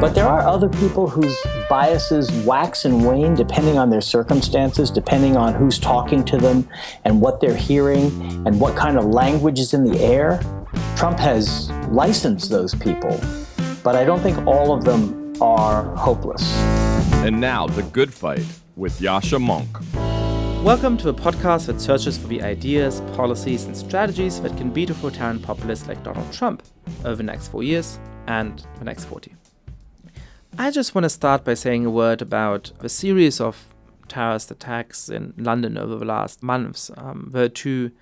But there are other people whose biases wax and wane depending on their circumstances, depending on who's talking to them and what they're hearing and what kind of language is in the air. Trump has licensed those people, but I don't think all of them are hopeless. And now, The Good Fight with Yascha Mounk. Welcome to a podcast that searches for the ideas, policies, and strategies that can beat a authoritarian populists like Donald Trump over the next four years and the next 40. I just want to start by saying a word about the series of terrorist attacks in London over the last months. Um, there were two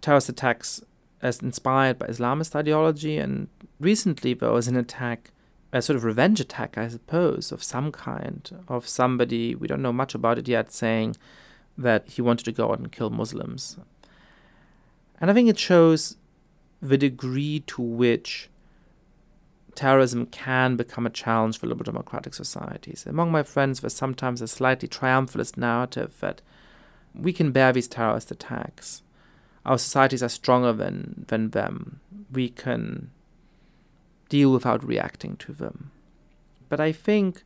terrorist attacks as inspired by Islamist ideology, and recently there was an attack, a sort of revenge attack, I suppose, of some kind, of somebody, we don't know much about it yet, saying that he wanted to go out and kill Muslims. And I think it shows the degree to which terrorism can become a challenge for liberal democratic societies. Among my friends, there's sometimes a slightly triumphalist narrative that we can bear these terrorist attacks. Our societies are stronger than, than them. We can deal without reacting to them. But I think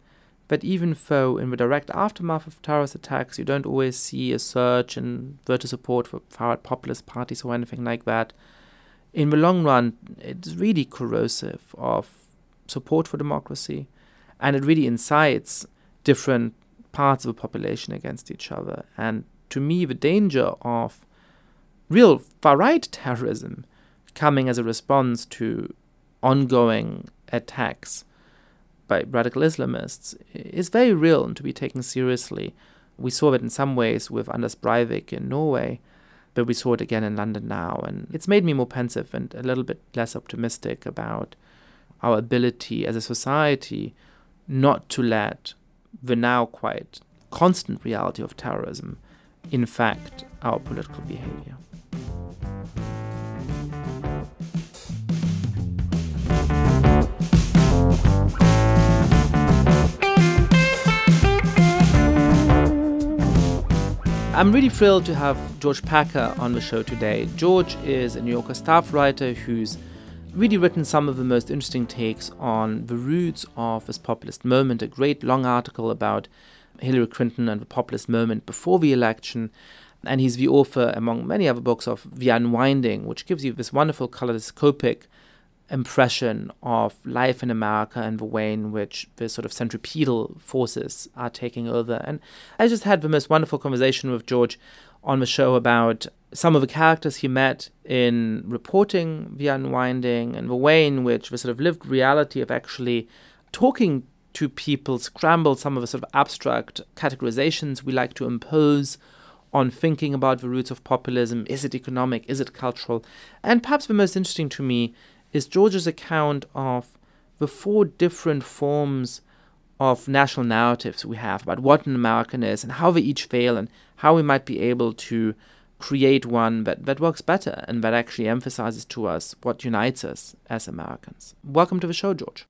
that even though in the direct aftermath of terrorist attacks you don't always see a surge in voter support for far right populist parties or anything like that, in the long run, it's really corrosive of support for democracy, and it really incites different parts of the population against each other. And to me, the danger of real far right terrorism coming as a response to ongoing attacks by radical Islamists is very real and to be taken seriously. We saw it in some ways with Anders Breivik in Norway, but we saw it again in London now. And it's made me more pensive and a little bit less optimistic about our ability as a society not to let the now quite constant reality of terrorism infect our political behavior. I'm really thrilled to have George Packer on the show today. George is a New Yorker staff writer who's really written some of the most interesting takes on the roots of this populist moment. A great long article about Hillary Clinton and the populist moment before the election. And he's the author, among many other books, of The Unwinding, which gives you this wonderful kaleidoscopic impression of life in America and the way in which the sort of centripetal forces are taking over. And I just had the most wonderful conversation with George on the show about some of the characters he met in reporting the unwinding and the way in which the sort of lived reality of actually talking to people scrambled some of the sort of abstract categorizations we like to impose on thinking about the roots of populism. Is it economic? Is it cultural? And perhaps the most interesting to me is George's account of the four different forms of national narratives we have about what an American is and how they each fail and how we might be able to create one that, that works better and that actually emphasizes to us what unites us as Americans. Welcome to the show, George.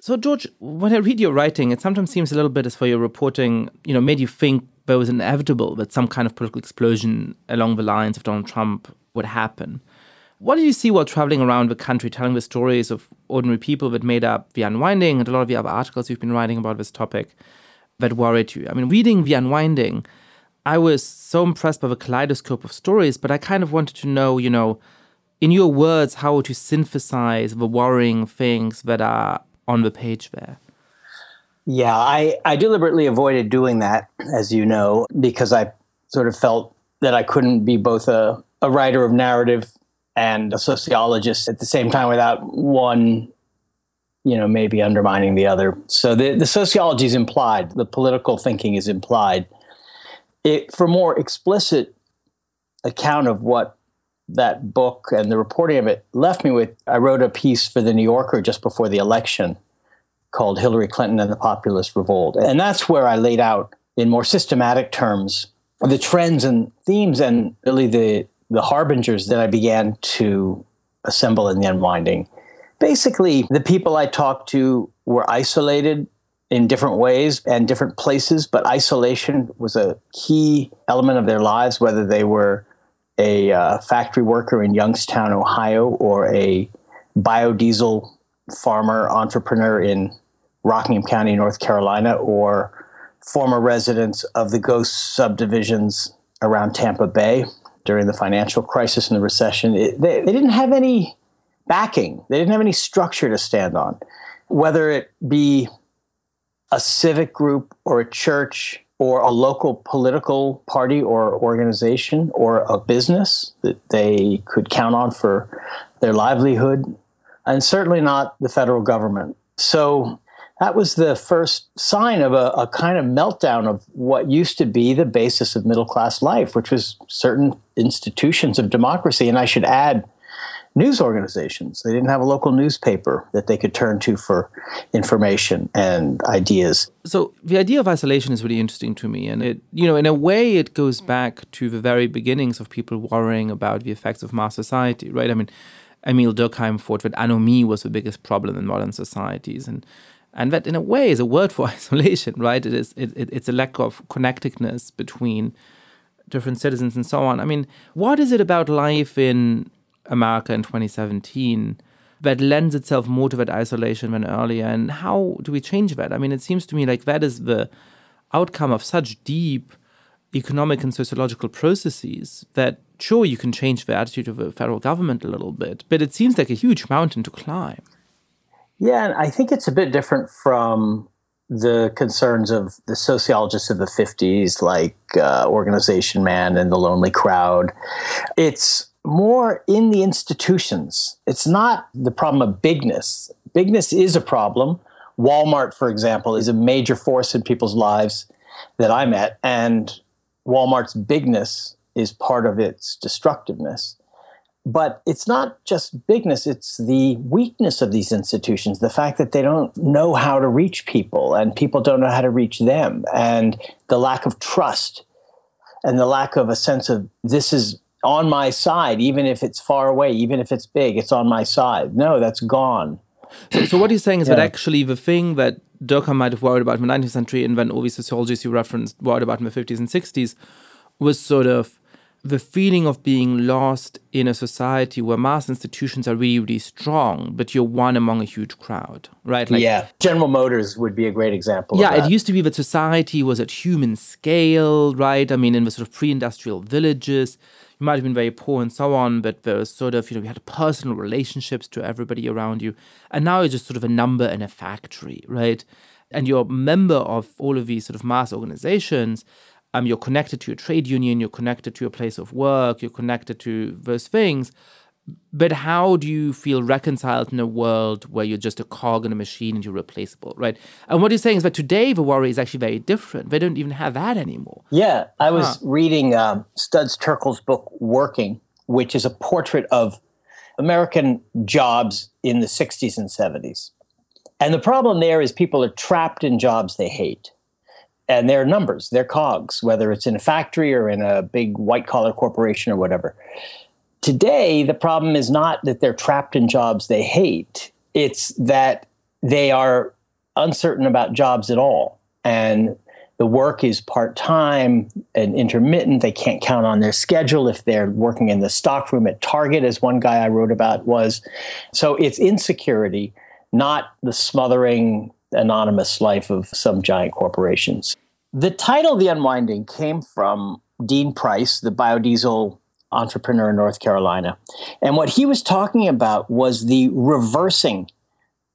So, George, when I read your writing, it sometimes seems a little bit as though your reporting, you know, made you think there was inevitable that some kind of political explosion along the lines of Donald Trump would happen. What did you see while traveling around the country telling the stories of ordinary people that made up The Unwinding and a lot of the other articles you've been writing about this topic that worried you? I mean, reading The Unwinding, I was so impressed by the kaleidoscope of stories, but I kind of wanted to know, you know, in your words, how would you synthesize the worrying things that are on the page there? Yeah, I, I deliberately avoided doing that, as you know, because I sort of felt that I couldn't be both a, a writer of narrative and a sociologist at the same time without one you know maybe undermining the other. So the, the sociology is implied the political thinking is implied. It, for more explicit account of what that book and the reporting of it left me with i wrote a piece for the new yorker just before the election called hillary clinton and the populist revolt. And that's where i laid out in more systematic terms the trends and themes and really the the harbingers that I began to assemble in the unwinding. Basically, the people I talked to were isolated in different ways and different places, but isolation was a key element of their lives, whether they were a uh, factory worker in Youngstown, Ohio, or a biodiesel farmer entrepreneur in Rockingham County, North Carolina, or former residents of the ghost subdivisions around Tampa Bay during the financial crisis and the recession. It, they, they didn't have any backing, they didn't have any structure to stand on, whether it be a civic group or a church or a local political party or organization or a business that they could count on for their livelihood, and certainly not the federal government. So that was the first sign of a, a, kind of meltdown of what used to be the basis of middle class life, which was certain institutions of democracy. And I should add, news organizations. They didn't have a local newspaper that they could turn to for information and ideas. So the idea of isolation is really interesting to me, and it, you know, in a way, it goes back to the very beginnings of people worrying about the effects of mass society, right? I mean, Emile Durkheim thought that anomie was the biggest problem in modern societies, and and that in a way is a word for isolation, right? It is it, it, it's a lack of connectedness between different citizens and so on. I mean, what is it about life in America in 2017 that lends itself more to that isolation than earlier? And how do we change that? I mean, it seems to me like that is the outcome of such deep economic and sociological processes that sure you can change the attitude of the federal government a little bit, but it seems like a huge mountain to climb. Yeah, and I think it's a bit different from the concerns of the sociologists of the 50s, like uh, Organization Man and The Lonely Crowd. It's more in the institutions. It's not the problem of bigness. Bigness is a problem. Walmart, for example, is a major force in people's lives that I met, and Walmart's bigness is part of its destructiveness. But it's not just bigness, it's the weakness of these institutions, the fact that they don't know how to reach people and people don't know how to reach them, and the lack of trust and the lack of a sense of this is on my side, even if it's far away, even if it's big, it's on my side. No, that's gone. So, so what you're saying is yeah. that actually the thing that Durkheim might have worried about in the 19th century and then all these sociologists you referenced worried about in the 50s and 60s was sort of the feeling of being lost in a society where mass institutions are really, really strong, but you're one among a huge crowd, right? Like, yeah, General Motors would be a great example. Yeah, it used to be that society was at human scale, right? I mean, in the sort of pre-industrial villages, you might have been very poor and so on, but there was sort of, you know, you had personal relationships to everybody around you. And now you're just sort of a number in a factory, right? And you're a member of all of these sort of mass organizations. Um, you're connected to your trade union, you're connected to your place of work, you're connected to those things but how do you feel reconciled in a world where you're just a cog in a machine and you're replaceable, right? And what you're saying is that today the worry is actually very different. They don't even have that anymore. Yeah, I was huh. reading um, Studs Terkel's book Working, which is a portrait of American jobs in the 60s and 70s. And the problem there is people are trapped in jobs they hate. And they're numbers, they're cogs, whether it's in a factory or in a big white collar corporation or whatever. Today, the problem is not that they're trapped in jobs they hate, it's that they are uncertain about jobs at all. And the work is part time and intermittent. They can't count on their schedule if they're working in the stockroom at Target, as one guy I wrote about was. So it's insecurity, not the smothering, anonymous life of some giant corporations. The title, The Unwinding, came from Dean Price, the biodiesel entrepreneur in North Carolina. And what he was talking about was the reversing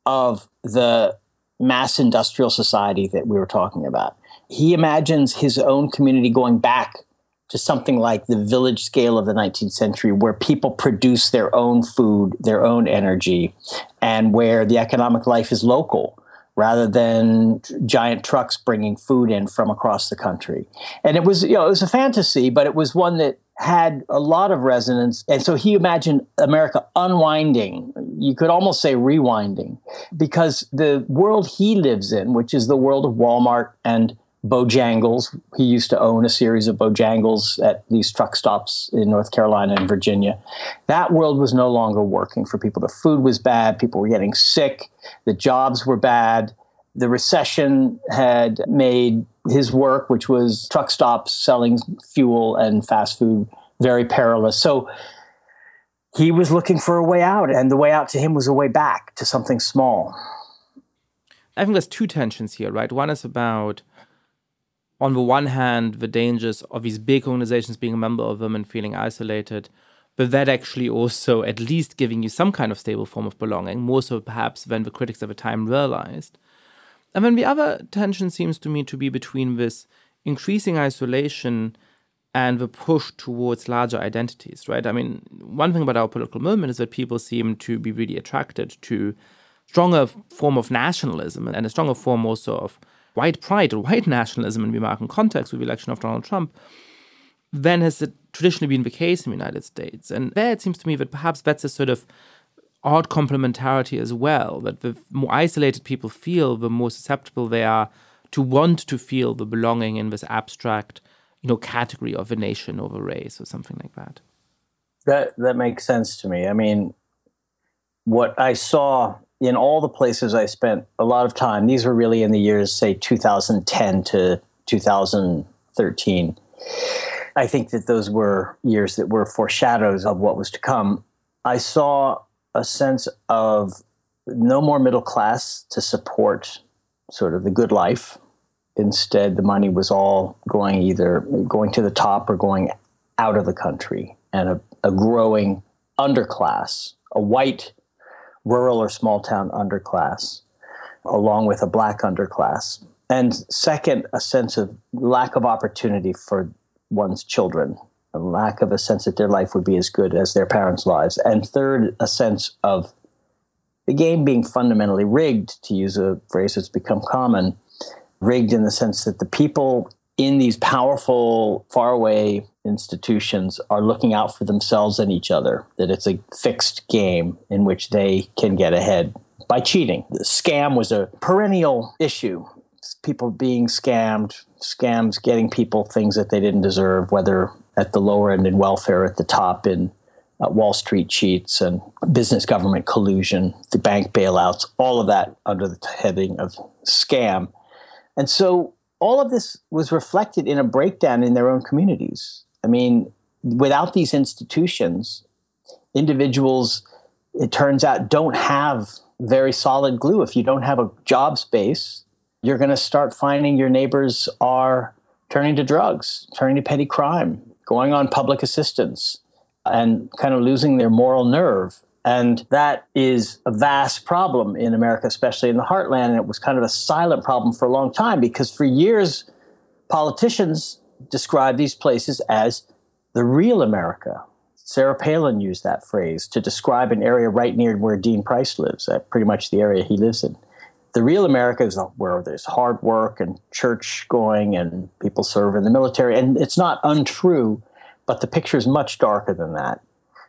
of the mass industrial society that we were talking about. He imagines his own community going back to something like the village scale of the 19th century, where people produce their own food, their own energy, and where the economic life is local rather than giant trucks bringing food in from across the country. And it was, you know, it was a fantasy, but it was one that had a lot of resonance. And so he imagined America unwinding, you could almost say rewinding, because the world he lives in, which is the world of Walmart and Bojangles, he used to own a series of Bojangles at these truck stops in North Carolina and Virginia. That world was no longer working for people. The food was bad, people were getting sick, the jobs were bad. The recession had made his work, which was truck stops selling fuel and fast food, very perilous. So he was looking for a way out, and the way out to him was a way back to something small. I think there's two tensions here, right? One is about, on the one hand, the dangers of these big organizations being a member of them and feeling isolated, but that actually also at least giving you some kind of stable form of belonging, more so perhaps than the critics of the time realized. And then the other tension seems to me to be between this increasing isolation and the push towards larger identities, right? I mean, one thing about our political movement is that people seem to be really attracted to stronger form of nationalism and a stronger form also of white pride or white nationalism in the American context with the election of Donald Trump than has traditionally been the case in the United States. And there it seems to me that perhaps that's a sort of odd complementarity as well, that the more isolated people feel, the more susceptible they are to want to feel the belonging in this abstract, you know, category of a nation or a race or something like that. That that makes sense to me. I mean, what I saw in all the places I spent a lot of time, these were really in the years, say, 2010 to 2013. I think that those were years that were foreshadows of what was to come. I saw a sense of no more middle class to support sort of the good life. Instead, the money was all going either going to the top or going out of the country, and a, a growing underclass, a white rural or small town underclass, along with a black underclass. And second, a sense of lack of opportunity for one's children, a lack of a sense that their life would be as good as their parents' lives. And third, a sense of the game being fundamentally rigged, to use a phrase that's become common, rigged in the sense that the people in these powerful, faraway institutions are looking out for themselves and each other, that it's a fixed game in which they can get ahead by cheating. The scam was a perennial issue. People being scammed, scams getting people things that they didn't deserve, whether at the lower end in welfare, at the top in uh, Wall Street cheats and business government collusion, the bank bailouts, all of that under the heading of scam. And so all of this was reflected in a breakdown in their own communities. I mean, without these institutions, individuals, it turns out, don't have very solid glue. If you don't have a job space, you're going to start finding your neighbors are turning to drugs, turning to petty crime, going on public assistance, and kind of losing their moral nerve. And that is a vast problem in America, especially in the heartland. And it was kind of a silent problem for a long time because for years, politicians described these places as the real America. Sarah Palin used that phrase to describe an area right near where Dean Price lives, uh, pretty much the area he lives in. The real America is where there's hard work and church going and people serve in the military. And it's not untrue, but the picture is much darker than that.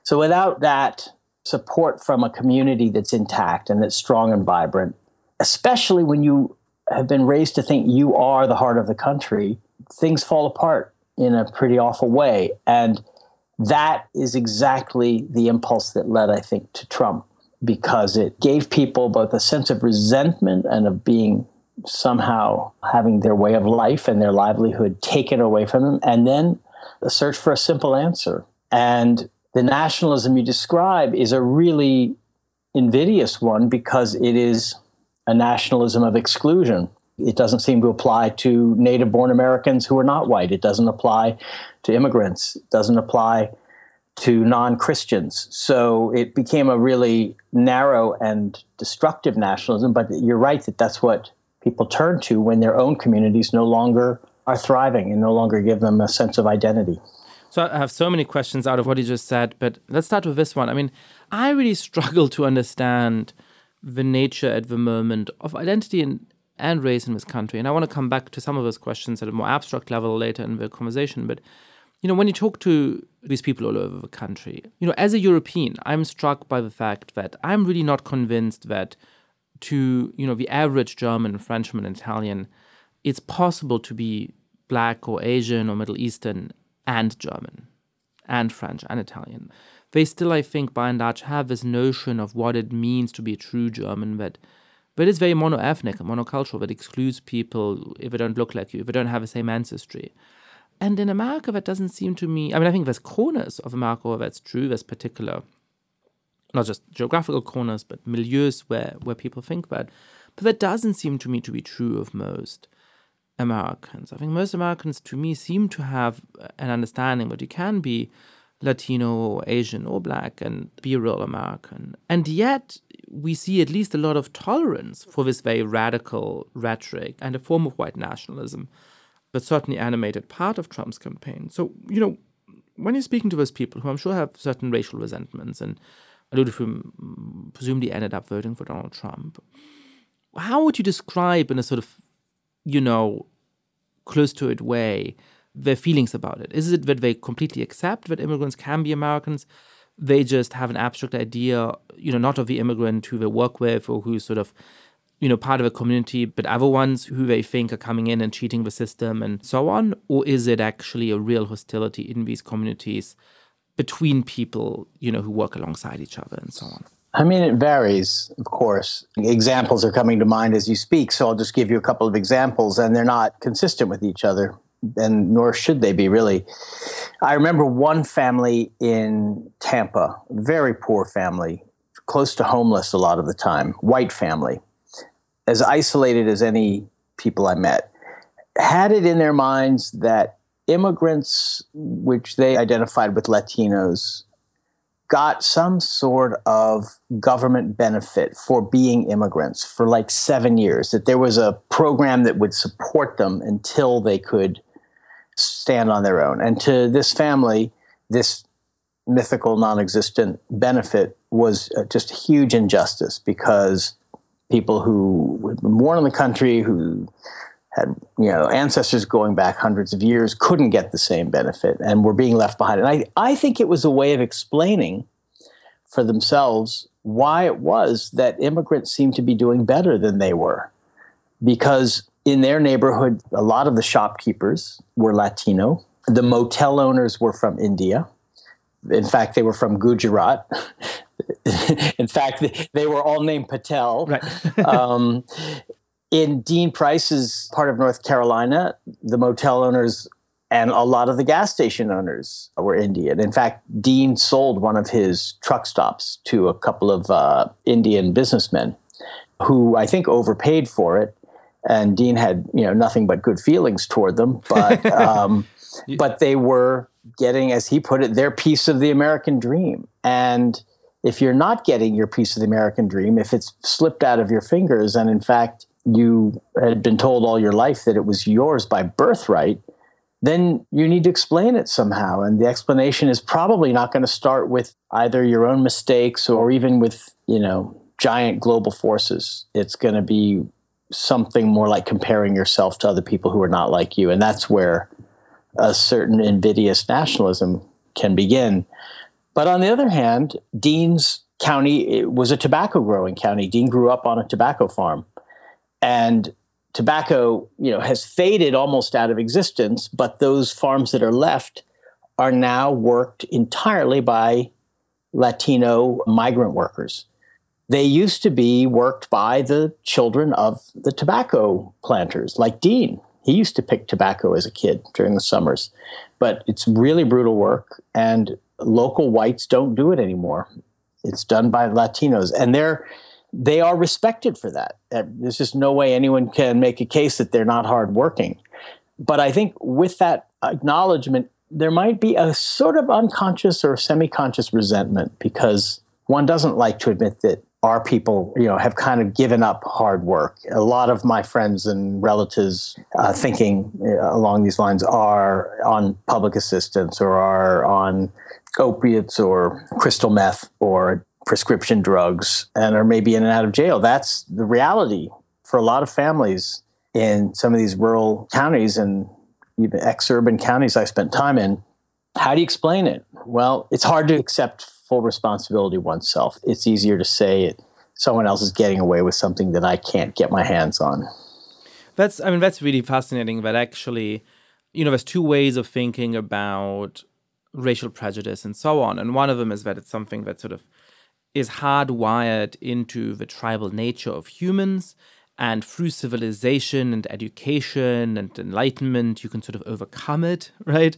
So without that support from a community that's intact and that's strong and vibrant, especially when you have been raised to think you are the heart of the country, things fall apart in a pretty awful way. And that is exactly the impulse that led, I think, to Trump, because it gave people both a sense of resentment and of being somehow having their way of life and their livelihood taken away from them, and then a search for a simple answer. And the nationalism you describe is a really invidious one because it is a nationalism of exclusion. It doesn't seem to apply to native born Americans who are not white. It doesn't apply to immigrants. It doesn't apply to non Christians. So it became a really narrow and destructive nationalism. But you're right that that's what people turn to when their own communities no longer are thriving and no longer give them a sense of identity. So I have so many questions out of what you just said, but let's start with this one. I mean, I really struggle to understand the nature at the moment of identity and, and race in this country. And I want to come back to some of those questions at a more abstract level later in the conversation. But, you know, when you talk to these people all over the country, you know, as a European, I'm struck by the fact that I'm really not convinced that to, you know, the average German, Frenchman, Italian, it's possible to be black or Asian or Middle Eastern and German and French and Italian. They still, I think, by and large, have this notion of what it means to be a true German that but it's very mono-ethnic and monocultural that excludes people if they don't look like you, if they don't have the same ancestry. And in America, that doesn't seem to me. I mean, I think there's corners of America where that's true. There's particular, not just geographical corners, but milieus where where people think that. But that doesn't seem to me to be true of most Americans. I think most Americans, to me, seem to have an understanding that you can be Latino Asian or black and be a real American. And yet, we see at least a lot of tolerance for this very radical rhetoric and a form of white nationalism that certainly animated part of Trump's campaign. So, you know, when you're speaking to those people who I'm sure have certain racial resentments and a lot of whom presumably ended up voting for Donald Trump, how would you describe in a sort of, you know, close to it way their feelings about it? Is it that they completely accept that immigrants can be Americans? They just have an abstract idea, you know, not of the immigrant who they work with or who's sort of, you know, part of a community, but other ones who they think are coming in and cheating the system and so on? Or is it actually a real hostility in these communities between people, you know, who work alongside each other and so on? I mean, it varies, of course. Examples are coming to mind as you speak, so I'll just give you a couple of examples, and they're not consistent with each other and nor should they be really. I remember one family in Tampa, very poor family, close to homeless a lot of the time, white family, as isolated as any people I met, had it in their minds that immigrants, which they identified with Latinos, got some sort of government benefit for being immigrants for like seven years, that there was a program that would support them until they could stand on their own. And to this family, this mythical, non existent benefit was uh, just a huge injustice because people who were born in the country, who had you know ancestors going back hundreds of years, couldn't get the same benefit and were being left behind. And I, I think it was a way of explaining for themselves why it was that immigrants seemed to be doing better than they were. Because in their neighborhood, a lot of the shopkeepers were Latino. The motel owners were from India. In fact, they were from Gujarat. in fact, they were all named Patel. Right. um, in Dean Price's part of North Carolina, the motel owners and a lot of the gas station owners were Indian. In fact, Dean sold one of his truck stops to a couple of uh, Indian businessmen who I think overpaid for it and Dean had you know nothing but good feelings toward them, but um, but they were getting, as he put it, their piece of the American dream. And if you're not getting your piece of the American dream, if it's slipped out of your fingers, and in fact you had been told all your life that it was yours by birthright, then you need to explain it somehow. And the explanation is probably not going to start with either your own mistakes or even with, you know, giant global forces. It's going to be something more like comparing yourself to other people who are not like you. And that's where a certain invidious nationalism can begin. But on the other hand, Dean's county was a tobacco growing county. Dean grew up on a tobacco farm. And tobacco, you know, has faded almost out of existence, but those farms that are left are now worked entirely by Latino migrant workers they used to be worked by the children of the tobacco planters, like Dean. He used to pick tobacco as a kid during the summers, but it's really brutal work, and local whites don't do it anymore. It's done by Latinos, and they're they are respected for that. There's just no way anyone can make a case that they're not hardworking. But I think with that acknowledgement, there might be a sort of unconscious or semi-conscious resentment because one doesn't like to admit that our people, you know, have kind of given up hard work. A lot of my friends and relatives uh, thinking uh, along these lines are on public assistance or are on opiates or crystal meth or prescription drugs and are maybe in and out of jail. That's the reality for a lot of families in some of these rural counties and even ex-urban counties I spent time in. How do you explain it? Well, it's hard to accept full responsibility oneself. It's easier to say it, someone else is getting away with something that I can't get my hands on. That's I mean that's really fascinating that actually you know there's two ways of thinking about racial prejudice and so on and one of them is that it's something that sort of is hardwired into the tribal nature of humans and through civilization and education and enlightenment you can sort of overcome it right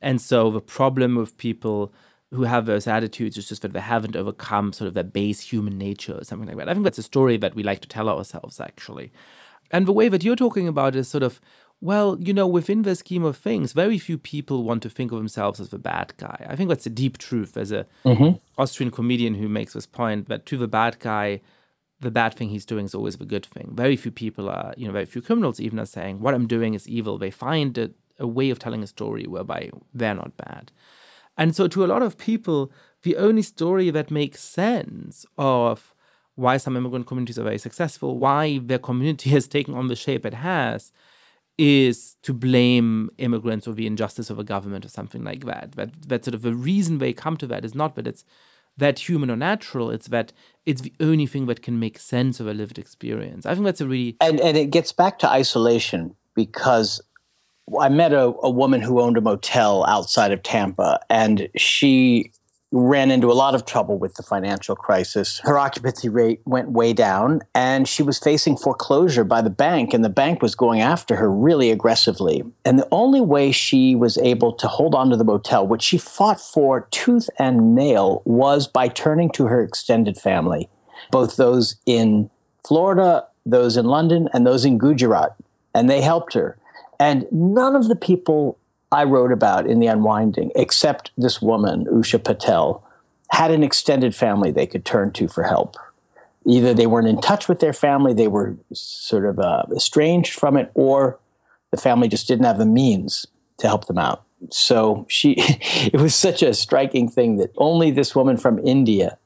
and so the problem with people who have those attitudes. It's just that they haven't overcome sort of their base human nature or something like that. I think that's a story that we like to tell ourselves, actually. And the way that you're talking about is sort of, well, you know, within the scheme of things, very few people want to think of themselves as the bad guy. I think that's a deep truth. There's a mm-hmm. Austrian comedian who makes this point that to the bad guy, the bad thing he's doing is always the good thing. Very few people are, you know, very few criminals even are saying, what I'm doing is evil. They find a, a way of telling a story whereby they're not bad. And so to a lot of people, the only story that makes sense of why some immigrant communities are very successful, why their community has taken on the shape it has, is to blame immigrants or the injustice of a government or something like that. That that sort of the reason they come to that is not that it's that human or natural. It's that it's the only thing that can make sense of a lived experience. I think that's a really and and it gets back to isolation because I met a, a woman who owned a motel outside of Tampa, and she ran into a lot of trouble with the financial crisis. Her occupancy rate went way down, and she was facing foreclosure by the bank, and the bank was going after her really aggressively. And the only way she was able to hold on to the motel, which she fought for tooth and nail, was by turning to her extended family, both those in Florida, those in London, and those in Gujarat. And they helped her. And none of the people I wrote about in The Unwinding, except this woman, Usha Patel, had an extended family they could turn to for help. Either they weren't in touch with their family, they were sort of uh, estranged from it, or the family just didn't have the means to help them out. So she, it was such a striking thing that only this woman from India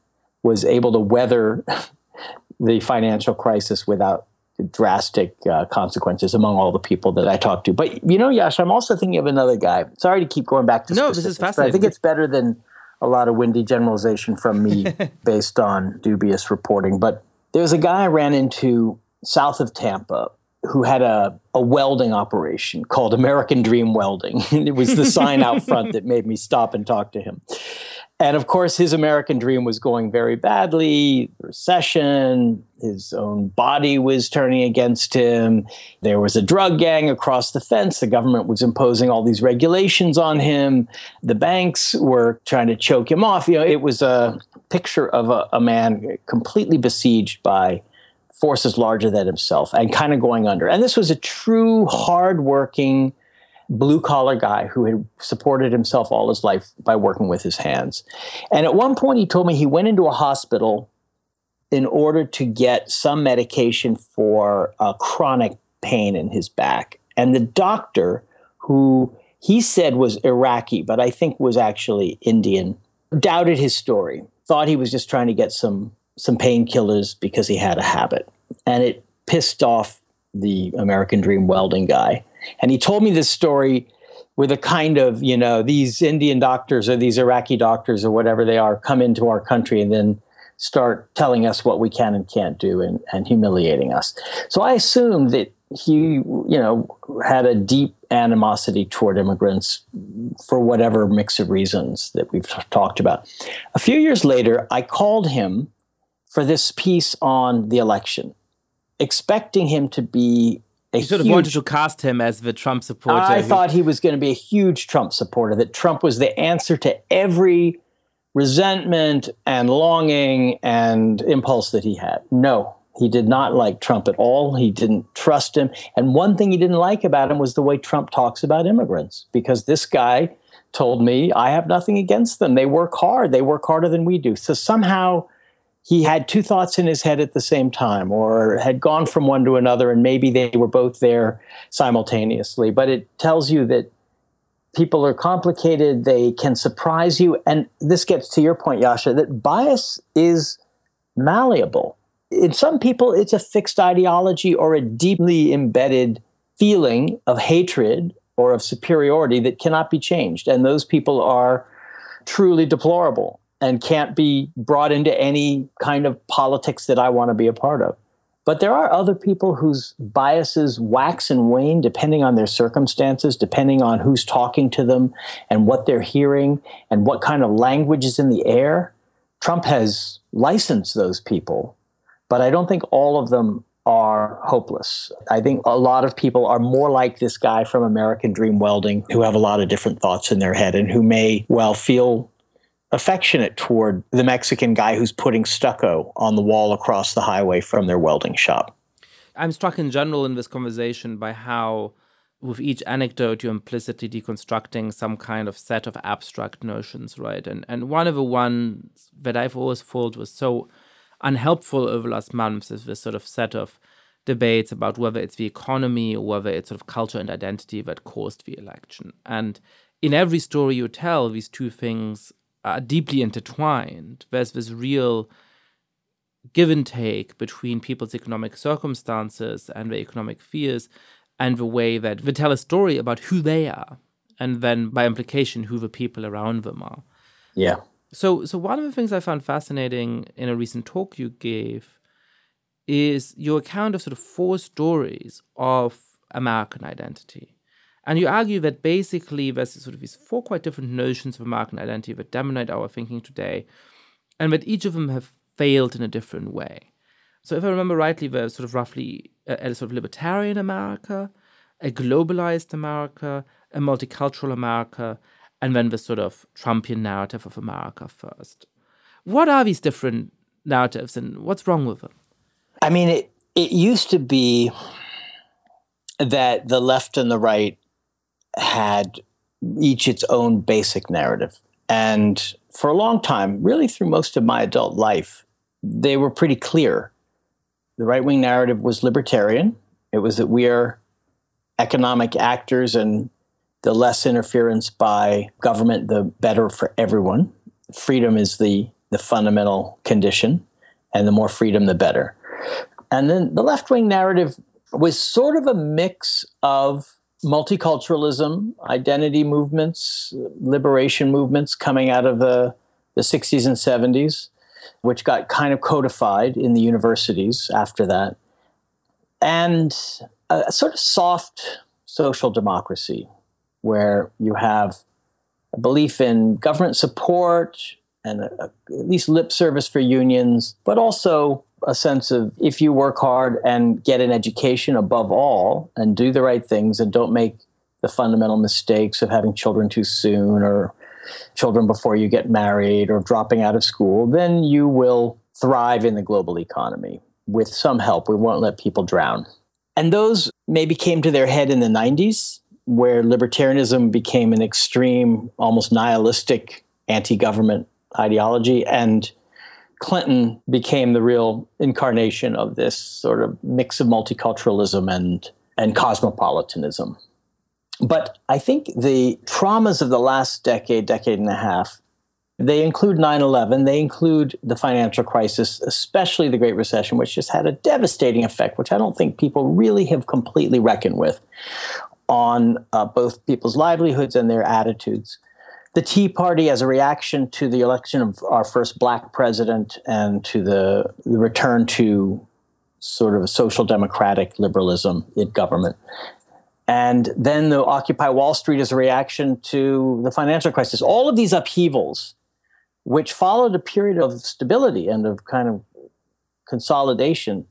was able to weather the financial crisis without drastic uh, consequences among all the people that I talked to. But you know, Yash, I'm also thinking of another guy. Sorry to keep going back to no, this is fascinating. I think it's better than a lot of windy generalization from me based on dubious reporting. But there's a guy I ran into south of Tampa who had a, a welding operation called American Dream Welding. it was the sign out front that made me stop and talk to him. And of course, his American dream was going very badly. Recession, his own body was turning against him. There was a drug gang across the fence. The government was imposing all these regulations on him. The banks were trying to choke him off. You know, it was a picture of a, a man completely besieged by forces larger than himself and kind of going under. And this was a true, hardworking, blue collar guy who had supported himself all his life by working with his hands. And at one point, he told me he went into a hospital in order to get some medication for a chronic pain in his back. And the doctor, who he said was Iraqi, but I think was actually Indian, doubted his story, thought he was just trying to get some some painkillers because he had a habit. And it pissed off the American Dream welding guy. And he told me this story with a kind of, you know, these Indian doctors or these Iraqi doctors or whatever they are come into our country and then start telling us what we can and can't do and, and humiliating us. So I assumed that he, you know, had a deep animosity toward immigrants for whatever mix of reasons that we've talked about. A few years later, I called him for this piece on the election, expecting him to be you sort of wanted to cast him as the Trump supporter. I who, thought he was going to be a huge Trump supporter, that Trump was the answer to every resentment and longing and impulse that he had. No, he did not like Trump at all. He didn't trust him. And one thing he didn't like about him was the way Trump talks about immigrants, because this guy told me, I have nothing against them. They work hard, they work harder than we do. So somehow, he had two thoughts in his head at the same time or had gone from one to another and maybe they were both there simultaneously. But it tells you that people are complicated they can surprise you and this gets to your point yascha that bias is malleable. In some people it's a fixed ideology or a deeply embedded feeling of hatred or of superiority that cannot be changed and those people are truly deplorable and can't be brought into any kind of politics that I want to be a part of. But there are other people whose biases wax and wane depending on their circumstances, depending on who's talking to them and what they're hearing and what kind of language is in the air. Trump has licensed those people, but I don't think all of them are hopeless. I think a lot of people are more like this guy from American Dream Welding who have a lot of different thoughts in their head and who may well feel affectionate toward the Mexican guy who's putting stucco on the wall across the highway from their welding shop. I'm struck in general in this conversation by how, with each anecdote, you're implicitly deconstructing some kind of set of abstract notions, right? And and one of the ones that I've always thought was so unhelpful over the last months is this sort of set of debates about whether it's the economy or whether it's sort of culture and identity that caused the election. And in every story you tell, these two things are deeply intertwined. There's this real give and take between people's economic circumstances and their economic fears and the way that they tell a story about who they are and then by implication who the people around them are. Yeah. So so one of the things I found fascinating in a recent talk you gave is your account of sort of four stories of American identity. And you argue that basically there's sort of these four quite different notions of American identity that dominate our thinking today, and that each of them have failed in a different way. So if I remember rightly, there's sort of roughly a, a sort of libertarian America, a globalized America, a multicultural America, and then the sort of Trumpian narrative of America first. What are these different narratives and what's wrong with them? I mean, it, it used to be that the left and the right had each its own basic narrative. And for a long time, really through most of my adult life, they were pretty clear. The right wing narrative was libertarian. It was that we are economic actors and the less interference by government, the better for everyone. Freedom is the, the fundamental condition, and the more freedom, the better. And then the left wing narrative was sort of a mix of multiculturalism, identity movements, liberation movements coming out of the, the 60s and 70s, which got kind of codified in the universities after that, and a sort of soft social democracy where you have a belief in government support and a, a, at least lip service for unions, but also a sense of if you work hard and get an education above all and do the right things and don't make the fundamental mistakes of having children too soon or children before you get married or dropping out of school, then you will thrive in the global economy with some help. We won't let people drown. And those maybe came to their head in the 90s, where libertarianism became an extreme, almost nihilistic anti government ideology. And Clinton became the real incarnation of this sort of mix of multiculturalism and, and cosmopolitanism. But I think the traumas of the last decade, decade and a half, they include 9 11, they include the financial crisis, especially the Great Recession, which just had a devastating effect, which I don't think people really have completely reckoned with on uh, both people's livelihoods and their attitudes the Tea Party as a reaction to the election of our first black president and to the, the return to sort of a social democratic liberalism in government. And then the Occupy Wall Street as a reaction to the financial crisis. All of these upheavals, which followed a period of stability and of kind of consolidation,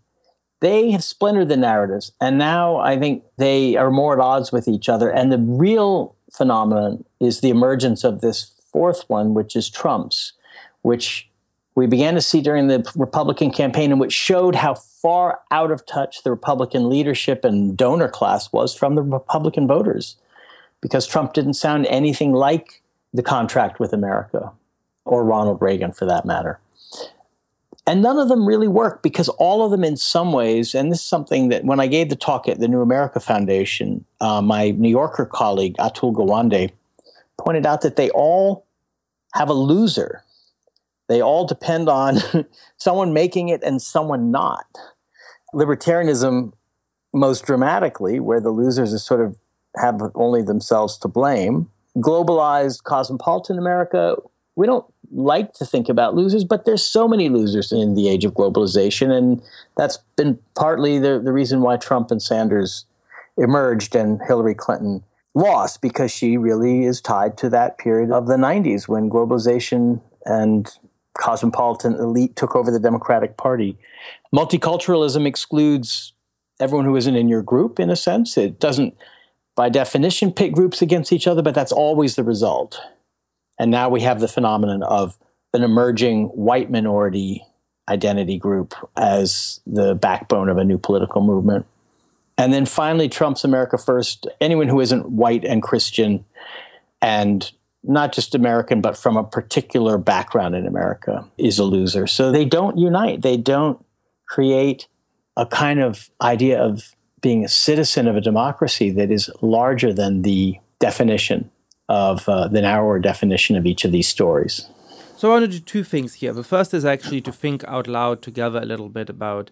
they have splintered the narratives. And now I think they are more at odds with each other. And the real phenomenon is the emergence of this fourth one, which is Trump's, which we began to see during the Republican campaign and which showed how far out of touch the Republican leadership and donor class was from the Republican voters because Trump didn't sound anything like the contract with America or Ronald Reagan for that matter. And none of them really work because all of them, in some ways, and this is something that when I gave the talk at the New America Foundation, uh, my New Yorker colleague, Atul Gawande, pointed out that they all have a loser. They all depend on someone making it and someone not. Libertarianism, most dramatically, where the losers are sort of have only themselves to blame. Globalized cosmopolitan America, we don't like to think about losers, but there's so many losers in the age of globalization. And that's been partly the, the reason why Trump and Sanders emerged and Hillary Clinton lost, because she really is tied to that period of the 90s when globalization and cosmopolitan elite took over the Democratic Party. Multiculturalism excludes everyone who isn't in your group, in a sense. It doesn't, by definition, pit groups against each other, but that's always the result. And now we have the phenomenon of an emerging white minority identity group as the backbone of a new political movement. And then finally, Trump's America First. Anyone who isn't white and Christian and not just American, but from a particular background in America is a loser. So they don't unite. They don't create a kind of idea of being a citizen of a democracy that is larger than the definition of uh, the narrower definition of each of these stories. So I want to do two things here. The first is actually to think out loud together a little bit about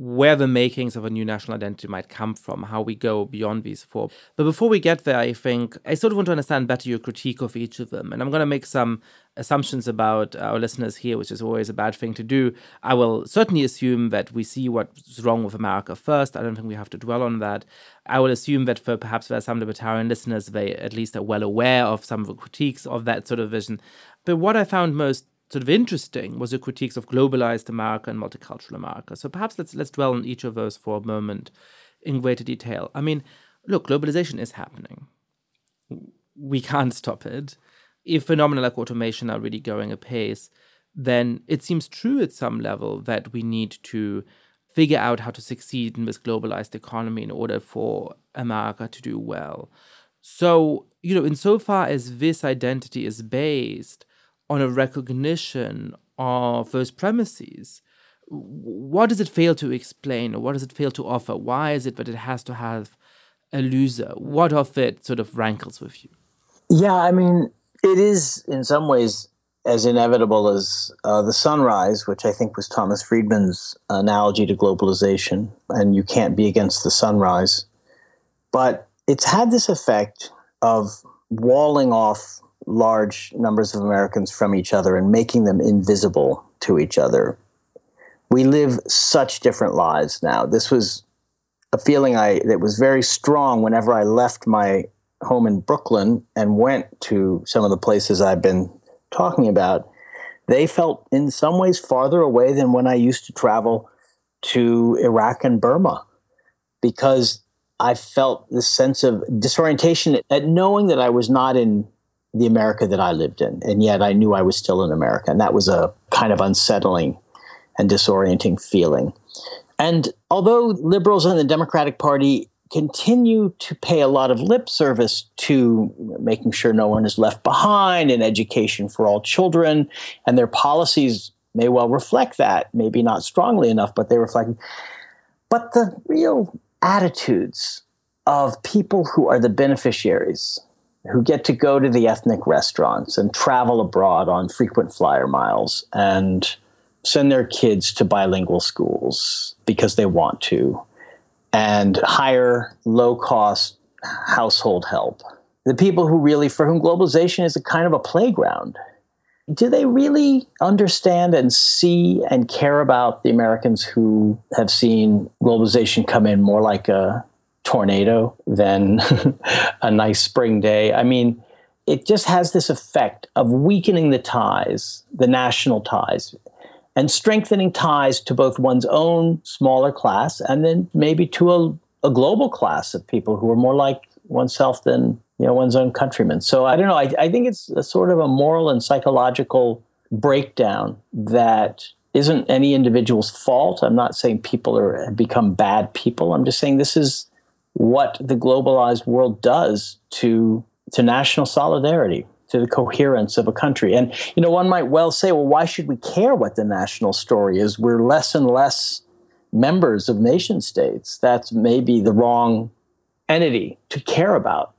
where the makings of a new national identity might come from, how we go beyond these four. But before we get there, I think I sort of want to understand better your critique of each of them. And I'm going to make some assumptions about our listeners here, which is always a bad thing to do. I will certainly assume that we see what's wrong with America first. I don't think we have to dwell on that. I will assume that for perhaps there are some libertarian listeners, they at least are well aware of some of the critiques of that sort of vision. But what I found most sort of interesting was your critiques of globalized America and multicultural America. So perhaps let's let's dwell on each of those for a moment in greater detail. I mean, look, globalization is happening. We can't stop it. If phenomena like automation are really going apace, then it seems true at some level that we need to figure out how to succeed in this globalized economy in order for America to do well. So, you know, insofar as this identity is based on a recognition of those premises, what does it fail to explain or what does it fail to offer? Why is it that it has to have a loser? What of it sort of rankles with you? Yeah, I mean, it is in some ways as inevitable as uh, the sunrise, which I think was Thomas Friedman's analogy to globalization, and you can't be against the sunrise. But it's had this effect of walling off large numbers of Americans from each other and making them invisible to each other. We live such different lives now. This was a feeling I that was very strong whenever I left my home in Brooklyn and went to some of the places I've been talking about. They felt in some ways farther away than when I used to travel to Iraq and Burma because I felt this sense of disorientation at knowing that I was not in the America that I lived in. And yet I knew I was still in America. And that was a kind of unsettling and disorienting feeling. And although liberals in the Democratic Party continue to pay a lot of lip service to making sure no one is left behind and education for all children, and their policies may well reflect that, maybe not strongly enough, but they reflect. But the real attitudes of people who are the beneficiaries who get to go to the ethnic restaurants and travel abroad on frequent flyer miles and send their kids to bilingual schools because they want to and hire low cost household help. The people who really, for whom globalization is a kind of a playground, do they really understand and see and care about the Americans who have seen globalization come in more like a tornado than a nice spring day. I mean, it just has this effect of weakening the ties, the national ties, and strengthening ties to both one's own smaller class and then maybe to a, a global class of people who are more like oneself than you know one's own countrymen. So I don't know. I, I think it's a sort of a moral and psychological breakdown that isn't any individual's fault. I'm not saying people are become bad people. I'm just saying this is what the globalized world does to to national solidarity to the coherence of a country. And you know one might well say well why should we care what the national story is? We're less and less members of nation states. That's maybe the wrong entity to care about.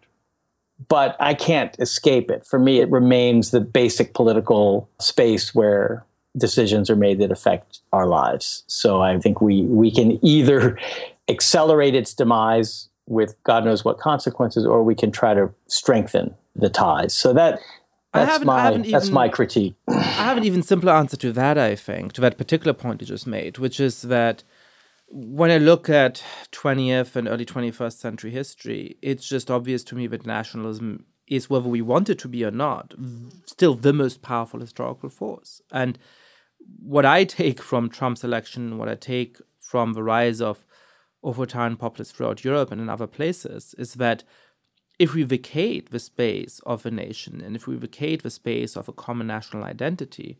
But i can't escape it. For me it remains the basic political space where decisions are made that affect our lives. So i think we we can either accelerate its demise with God knows what consequences, or we can try to strengthen the ties. So that that's my that's my critique. I have an even simpler answer to that. I think to that particular point you just made, which is that when I look at 20th and early 21st century history, it's just obvious to me that nationalism is, whether we want it to be or not, still the most powerful historical force. And what I take from Trump's election, what I take from the rise of authoritarian populists throughout Europe and in other places is that if we vacate the space of a nation and if we vacate the space of a common national identity,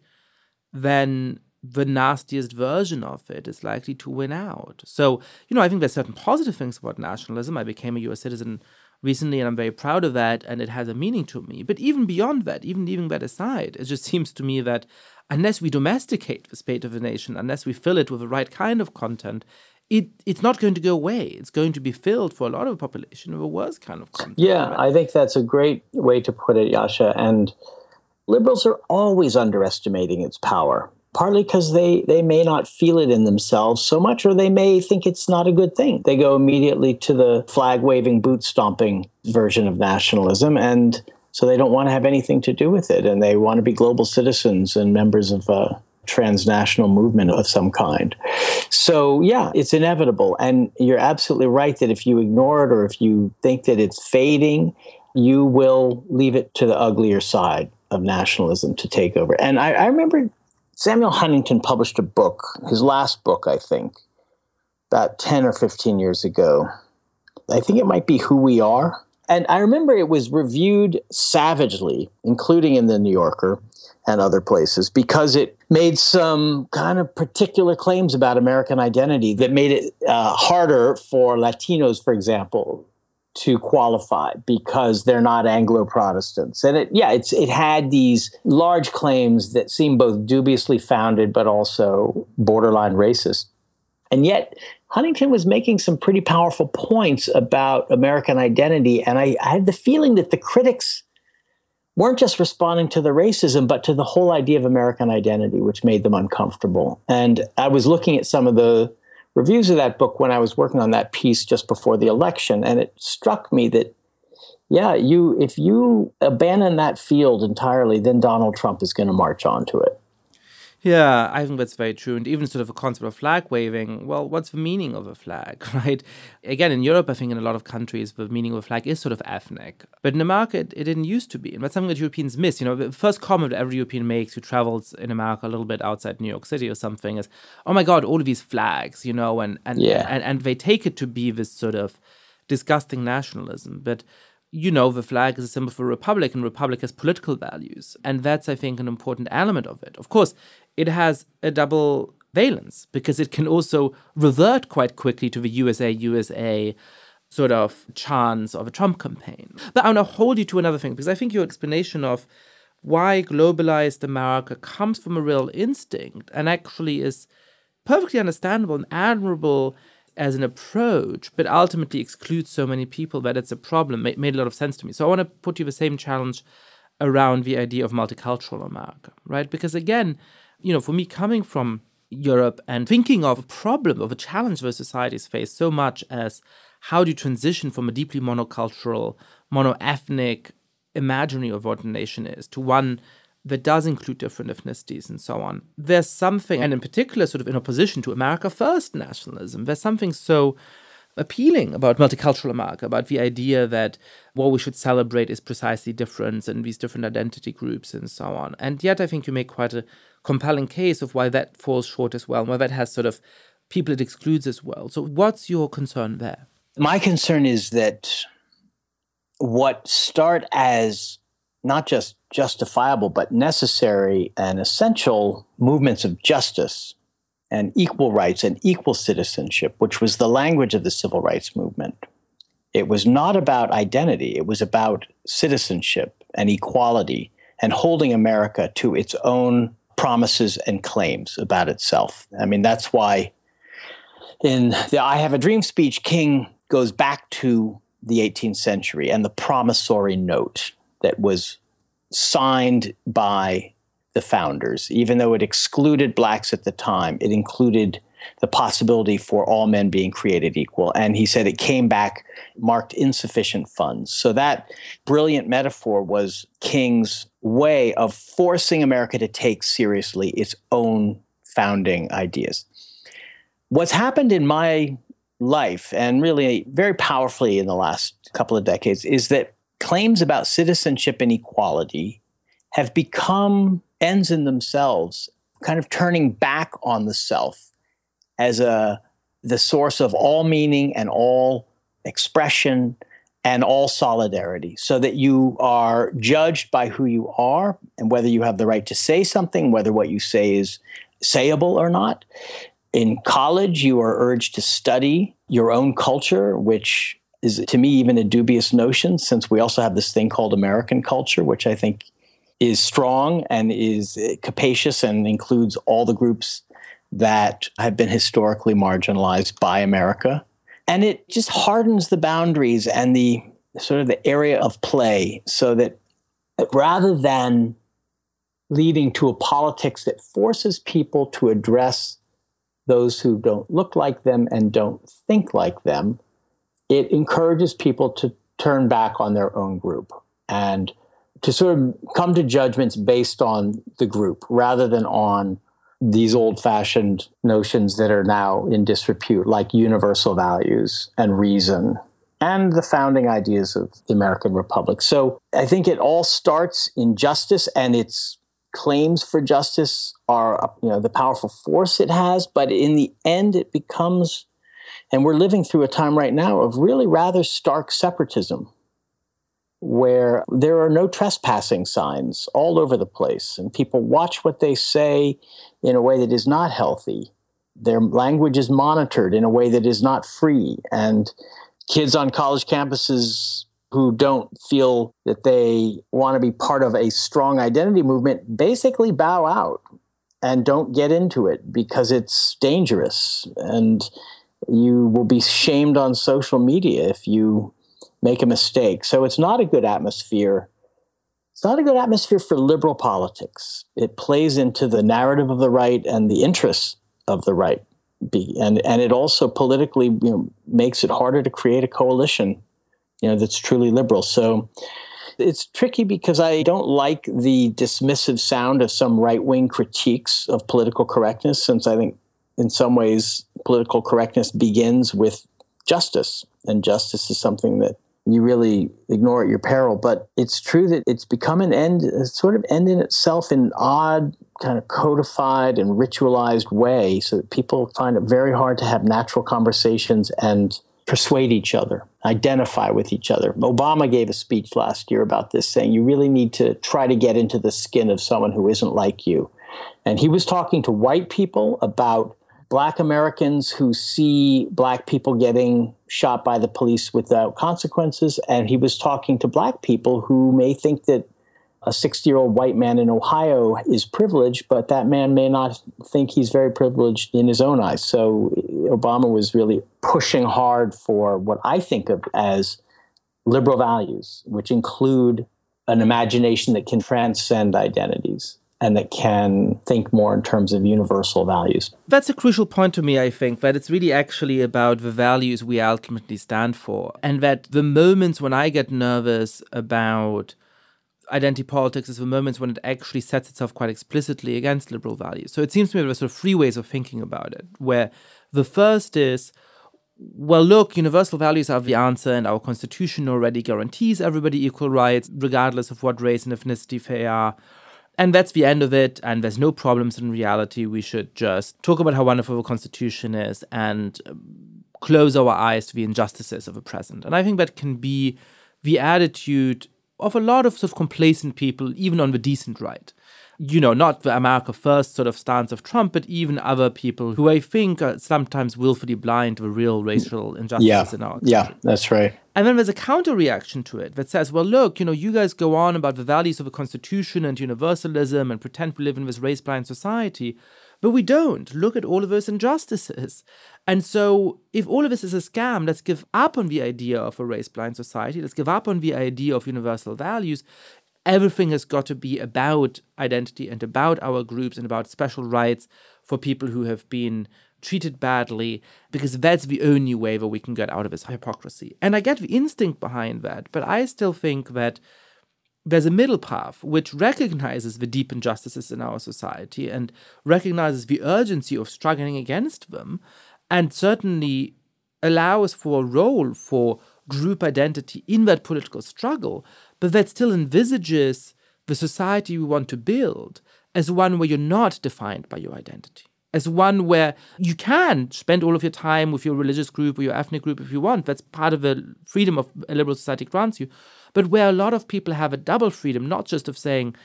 then the nastiest version of it is likely to win out. So, you know, I think there's certain positive things about nationalism. I became a US citizen recently and I'm very proud of that and it has a meaning to me. But even beyond that, even leaving that aside, it just seems to me that unless we domesticate the state of a nation, unless we fill it with the right kind of content, it it's not going to go away. It's going to be filled for a lot of the population of a worse kind of content. Yeah, right? I think that's a great way to put it, Yascha. And liberals are always underestimating its power, partly because they, they may not feel it in themselves so much, or they may think it's not a good thing. They go immediately to the flag waving, boot stomping version of nationalism. And so they don't want to have anything to do with it. And they want to be global citizens and members of uh, transnational movement of some kind. So, yeah, it's inevitable. And you're absolutely right that if you ignore it or if you think that it's fading, you will leave it to the uglier side of nationalism to take over. And I, I remember Samuel Huntington published a book, his last book, I think, about 10 or 15 years ago. I think it might be Who We Are. And I remember it was reviewed savagely, including in the New Yorker and other places because it made some kind of particular claims about American identity that made it uh, harder for Latinos, for example, to qualify because they're not Anglo Protestants. And it, yeah, it's it had these large claims that seemed both dubiously founded but also borderline racist. And yet, Huntington was making some pretty powerful points about American identity. And I, I had the feeling that the critics weren't just responding to the racism, but to the whole idea of American identity, which made them uncomfortable. And I was looking at some of the reviews of that book when I was working on that piece just before the election, and it struck me that, yeah, you if you abandon that field entirely, then Donald Trump is going to march onto it. Yeah, I think that's very true. And even sort of a concept of flag waving, well, what's the meaning of a flag, right? Again, in Europe, I think in a lot of countries, the meaning of a flag is sort of ethnic. But in America, it, it didn't used to be. And that's something that Europeans miss. You know, the first comment that every European makes who travels in America a little bit outside New York City or something is, oh my God, all of these flags, you know, and, and, yeah. and, and they take it to be this sort of disgusting nationalism. But you know, the flag is a symbol for republic, and republic has political values. And that's, I think, an important element of it. Of course, it has a double valence because it can also revert quite quickly to the USA, USA sort of chance of a Trump campaign. But I want to hold you to another thing because I think your explanation of why globalized America comes from a real instinct and actually is perfectly understandable and admirable as an approach, but ultimately excludes so many people that it's a problem, made, made a lot of sense to me. So I want to put you the same challenge around the idea of multicultural America, right? Because again, you know, for me coming from Europe and thinking of a problem, of a challenge those societies face so much as how do you transition from a deeply monocultural, monoethnic imaginary of what a nation is to one that does include different ethnicities and so on. There's something, and in particular, sort of in opposition to America First nationalism, there's something so appealing about multicultural America, about the idea that what we should celebrate is precisely difference and these different identity groups and so on. And yet, I think you make quite a compelling case of why that falls short as well, and why that has sort of people it excludes as well. So, what's your concern there? My concern is that what start as not just justifiable, but necessary and essential movements of justice and equal rights and equal citizenship, which was the language of the civil rights movement. It was not about identity, it was about citizenship and equality and holding America to its own promises and claims about itself. I mean, that's why in the I Have a Dream speech, King goes back to the 18th century and the promissory note that was signed by the founders. Even though it excluded blacks at the time, it included the possibility for all men being created equal. And he said it came back marked insufficient funds. So that brilliant metaphor was King's way of forcing America to take seriously its own founding ideas. What's happened in my life, and really very powerfully in the last couple of decades, is that claims about citizenship and equality have become ends in themselves, kind of turning back on the self as a the source of all meaning and all expression and all solidarity so that you are judged by who you are and whether you have the right to say something, whether what you say is sayable or not. In college, you are urged to study your own culture, which is to me even a dubious notion since we also have this thing called American culture, which I think is strong and is capacious and includes all the groups that have been historically marginalized by America. And it just hardens the boundaries and the sort of the area of play so that rather than leading to a politics that forces people to address those who don't look like them and don't think like them, it encourages people to turn back on their own group and to sort of come to judgments based on the group rather than on these old fashioned notions that are now in disrepute, like universal values and reason and the founding ideas of the American Republic. So I think it all starts in justice and its claims for justice are you know the powerful force it has but in the end it becomes and we're living through a time right now of really rather stark separatism where there are no trespassing signs all over the place, and people watch what they say in a way that is not healthy. Their language is monitored in a way that is not free. And kids on college campuses who don't feel that they want to be part of a strong identity movement basically bow out and don't get into it because it's dangerous. And you will be shamed on social media if you make a mistake. So it's not a good atmosphere. It's not a good atmosphere for liberal politics. It plays into the narrative of the right and the interests of the right. And, and it also politically you know, makes it harder to create a coalition you know, that's truly liberal. So it's tricky because I don't like the dismissive sound of some right wing critiques of political correctness, since I think in some ways political correctness begins with justice. And justice is something that you really ignore at your peril. But it's true that it's become an end, a sort of end in itself in odd, kind of codified and ritualized way, so that people find it very hard to have natural conversations and persuade each other, identify with each other. Obama gave a speech last year about this, saying you really need to try to get into the skin of someone who isn't like you. And he was talking to white people about black Americans who see black people getting shot by the police without consequences. And he was talking to black people who may think that a 60 year old white man in Ohio is privileged, but that man may not think he's very privileged in his own eyes. So Obama was really pushing hard for what I think of as liberal values, which include an imagination that can transcend identities and that can think more in terms of universal values. That's a crucial point to me, I think, that it's really actually about the values we ultimately stand for. And that the moments when I get nervous about identity politics is the moments when it actually sets itself quite explicitly against liberal values. So it seems to me there are sort of three ways of thinking about it, where the first is well, look, universal values are the answer, and our constitution already guarantees everybody equal rights, regardless of what race and ethnicity they are. And that's the end of it, and there's no problems in reality. We should just talk about how wonderful the Constitution is and um, close our eyes to the injustices of the present. And I think that can be the attitude of a lot of sort of complacent people, even on the decent right you know, not the America First sort of stance of Trump, but even other people who I think are sometimes willfully blind to the real racial injustices yeah. in our country. Yeah, that's right. And then there's a counter reaction to it that says, well, look, you know, you guys go on about the values of the Constitution and universalism and pretend we live in this race blind society, but we don't. Look at all of those injustices. And so, if all of this is a scam, let's give up on the idea of a race blind society. Let's give up on the idea of universal values everything has got to be about identity and about our groups and about special rights for people who have been treated badly, because that's the only way that we can get out of this hypocrisy. And I get the instinct behind that, but I still think that there's a middle path which recognizes the deep injustices in our society and recognizes the urgency of struggling against them, and certainly allows for a role for group identity in that political struggle, but that still envisages the society we want to build as one where you're not defined by your identity. as one where you can spend all of your time with your religious group or your ethnic group if you want. That's part of the freedom of a liberal society grants you. But where a lot of people have a double freedom, not just of saying,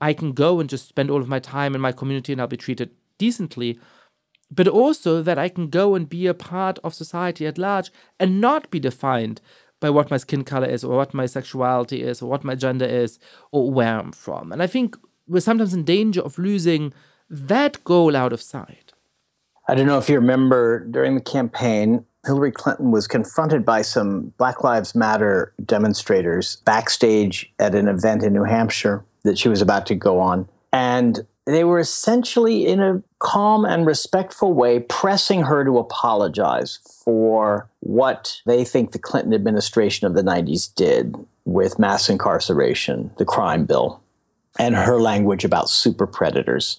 I can go and just spend all of my time in my community and I'll be treated decently, but also that I can go and be a part of society at large and not be defined by what my skin color is or what my sexuality is or what my gender is or where I'm from. And I think we're sometimes in danger of losing that goal out of sight. I don't know if you remember during the campaign, Hillary Clinton was confronted by some Black Lives Matter demonstrators backstage at an event in New Hampshire that she was about to go on. And they were essentially, in a calm and respectful way, pressing her to apologize for what they think the Clinton administration of the 90s did with mass incarceration, the crime bill, and her language about super predators.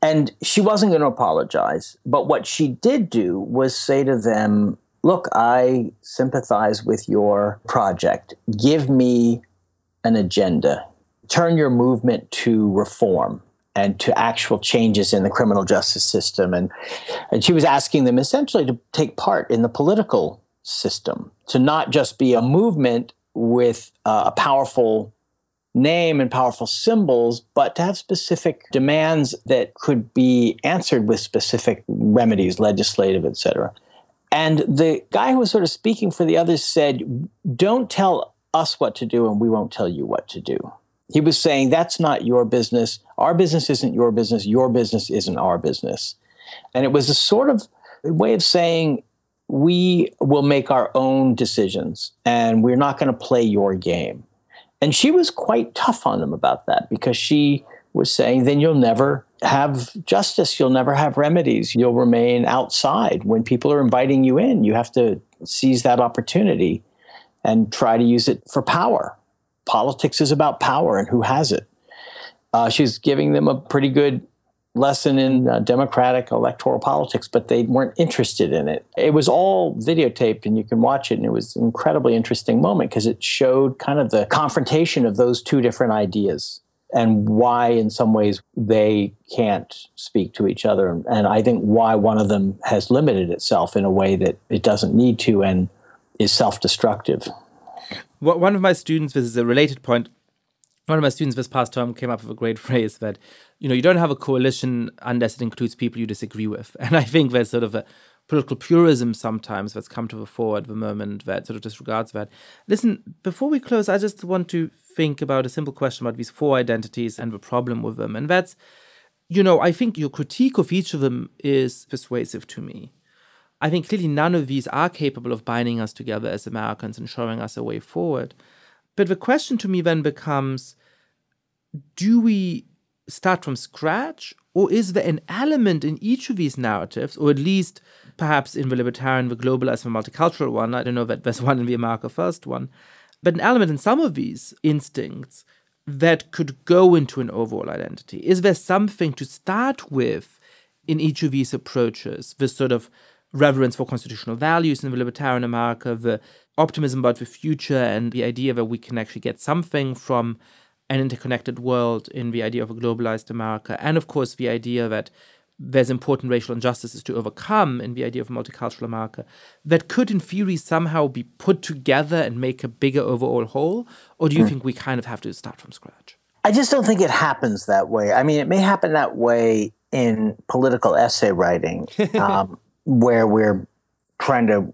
And she wasn't going to apologize. But what she did do was say to them, Look, I sympathize with your project. Give me an agenda. Turn your movement to reform and to actual changes in the criminal justice system. And, and she was asking them essentially to take part in the political system, to not just be a movement with uh, a powerful name and powerful symbols, but to have specific demands that could be answered with specific remedies, legislative, etc. And the guy who was sort of speaking for the others said, Don't tell us what to do, and we won't tell you what to do. He was saying, That's not your business. Our business isn't your business. Your business isn't our business. And it was a sort of way of saying, We will make our own decisions, and we're not going to play your game. And she was quite tough on them about that because she was saying, then you'll never have justice. You'll never have remedies. You'll remain outside. When people are inviting you in, you have to seize that opportunity and try to use it for power. Politics is about power and who has it. Uh, she's giving them a pretty good lesson in uh, democratic electoral politics, but they weren't interested in it. It was all videotaped and you can watch it, and it was an incredibly interesting moment because it showed kind of the confrontation of those two different ideas and why, in some ways, they can't speak to each other. And I think why one of them has limited itself in a way that it doesn't need to and is self destructive. One of my students, this is a related point, one of my students this past term came up with a great phrase that you know you don't have a coalition unless it includes people you disagree with. And i think there's sort of a political purism sometimes that's come to the fore at the moment that sort of disregards that. Listen before we close i just want to think about a simple question about these four identities and the problem with them. And that's you know i think your critique of each of them is persuasive to me i think clearly none of these are capable of binding us together as americans and showing us a way forward but the question to me then becomes do we start from scratch? Or is there an element in each of these narratives, or at least perhaps in the libertarian, the globalized, the multicultural one? I don't know that there's one in the America First one, but an element in some of these instincts that could go into an overall identity. Is there something to start with in each of these approaches? This sort of reverence for constitutional values in the libertarian America, the optimism about the future, and the idea that we can actually get something from an interconnected world in the idea of a globalized America, and of course the idea that there's important racial injustices to overcome in the idea of a multicultural America that could, in theory, somehow be put together and make a bigger overall whole? Or do you mm. think we kind of have to start from scratch? I just don't think it happens that way. I mean, it may happen that way in political essay writing, um, where we're trying to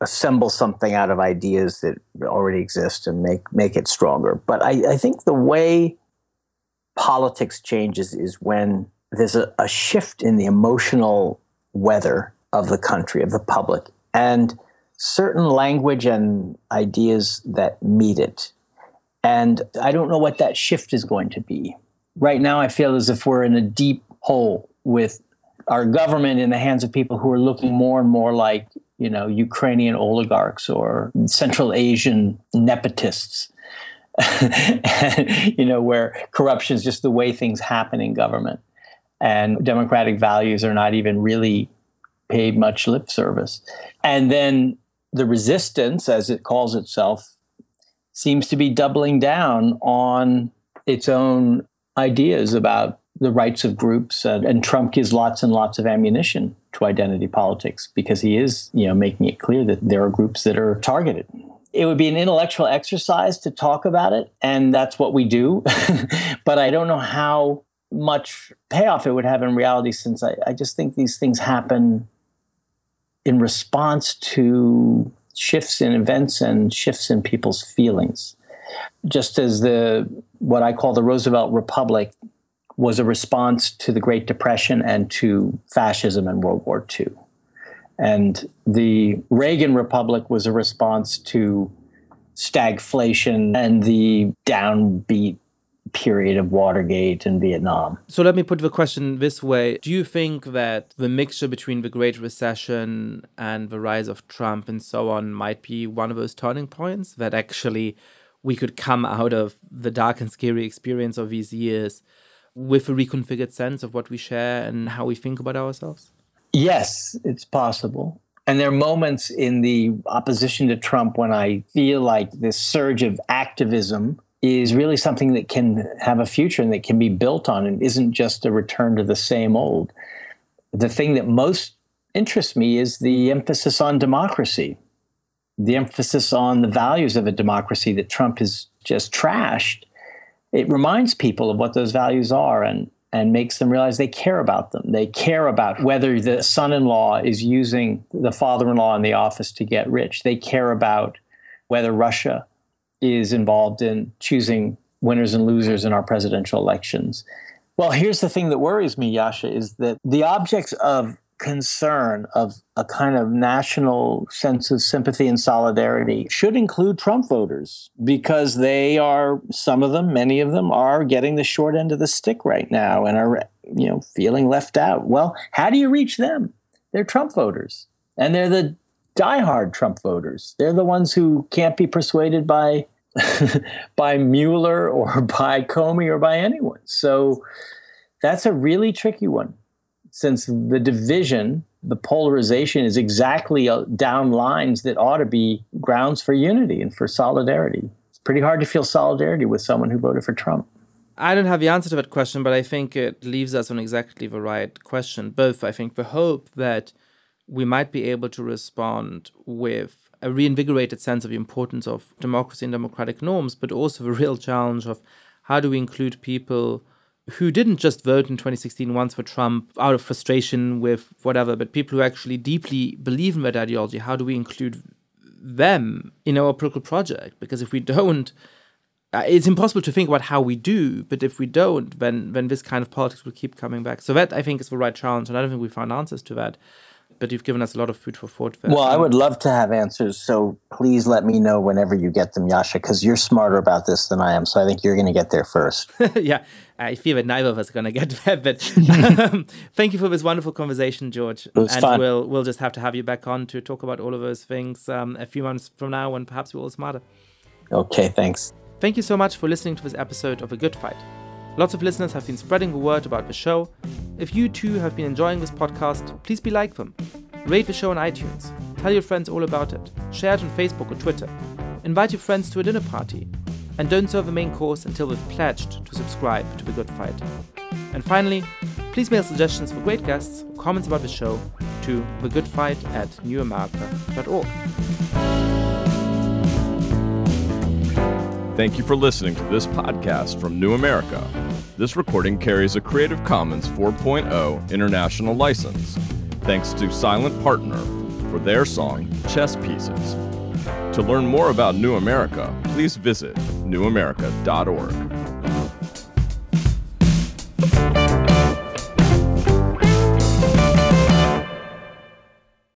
assemble something out of ideas that already exist and make make it stronger. But I, I think the way politics changes is when there's a, a shift in the emotional weather of the country, of the public, and certain language and ideas that meet it. And I don't know what that shift is going to be. Right now, I feel as if we're in a deep hole with our government in the hands of people who are looking more and more like you know, Ukrainian oligarchs or Central Asian nepotists. you know, where corruption is just the way things happen in government, and democratic values are not even really paid much lip service. And then the resistance, as it calls itself, seems to be doubling down on its own ideas about the rights of groups. Uh, and Trump gives lots and lots of ammunition to identity politics because he is, you know, making it clear that there are groups that are targeted. It would be an intellectual exercise to talk about it, and that's what we do. but I don't know how much payoff it would have in reality since I, I just think these things happen in response to shifts in events and shifts in people's feelings. Just as the what I call the Roosevelt Republic was a response to the Great Depression and to fascism and World War II. And the Reagan Republic was a response to stagflation and the downbeat period of Watergate and Vietnam. So let me put the question this way Do you think that the mixture between the Great Recession and the rise of Trump and so on might be one of those turning points that actually we could come out of the dark and scary experience of these years with a reconfigured sense of what we share and how we think about ourselves? Yes, it's possible. And there are moments in the opposition to Trump when I feel like this surge of activism is really something that can have a future and that can be built on and isn't just a return to the same old. The thing that most interests me is the emphasis on democracy, the emphasis on the values of a democracy that Trump has just trashed. It reminds people of what those values are and and makes them realize they care about them. They care about whether the son in law is using the father in law in the office to get rich. They care about whether Russia is involved in choosing winners and losers in our presidential elections. Well, here's the thing that worries me, Yascha, is that the objects of concern of a kind of national sense of sympathy and solidarity should include Trump voters because they are some of them, many of them are getting the short end of the stick right now and are you know feeling left out. Well, how do you reach them? They're Trump voters. And they're the diehard Trump voters. They're the ones who can't be persuaded by by Mueller or by Comey or by anyone. So that's a really tricky one, since the division, the polarization, is exactly uh, down lines that ought to be grounds for unity and for solidarity. It's pretty hard to feel solidarity with someone who voted for Trump. I don't have the answer to that question, but I think it leaves us on exactly the right question. Both, I think, the hope that we might be able to respond with a reinvigorated sense of the importance of democracy and democratic norms, but also the real challenge of how do we include people who didn't just vote in 2016 once for Trump out of frustration with whatever, but people who actually deeply believe in that ideology. How do we include them in our political project? Because if we don't, uh, it's impossible to think about how we do, but if we don't, then then this kind of politics will keep coming back. So that I think is the right challenge, and I don't think we found answers to that but you've given us a lot of food for thought. There. Well, I would love to have answers. So please let me know whenever you get them, Yascha, because you're smarter about this than I am. So I think you're going to get there first. yeah, I feel that neither of us are going to get there. But um, thank you for this wonderful conversation, George. It was and fun. we'll we'll just have to have you back on to talk about all of those things um, a few months from now, when perhaps we're all smarter. Okay, thanks. Thank you so much for listening to this episode of A Good Fight. Lots of listeners have been spreading the word about the show. If you too have been enjoying this podcast, please be like them. Rate the show on iTunes. Tell your friends all about it. Share it on Facebook or Twitter. Invite your friends to a dinner party. And don't serve the main course until they've pledged to subscribe to The Good Fight. And finally, please mail suggestions for great guests or comments about the show to thegoodfight at newamerica.org. Thank you for listening to this podcast from New America. This recording carries a Creative Commons 4.0 international license thanks to Silent Partner for their song Chess Pieces. To learn more about New America, please visit newamerica.org.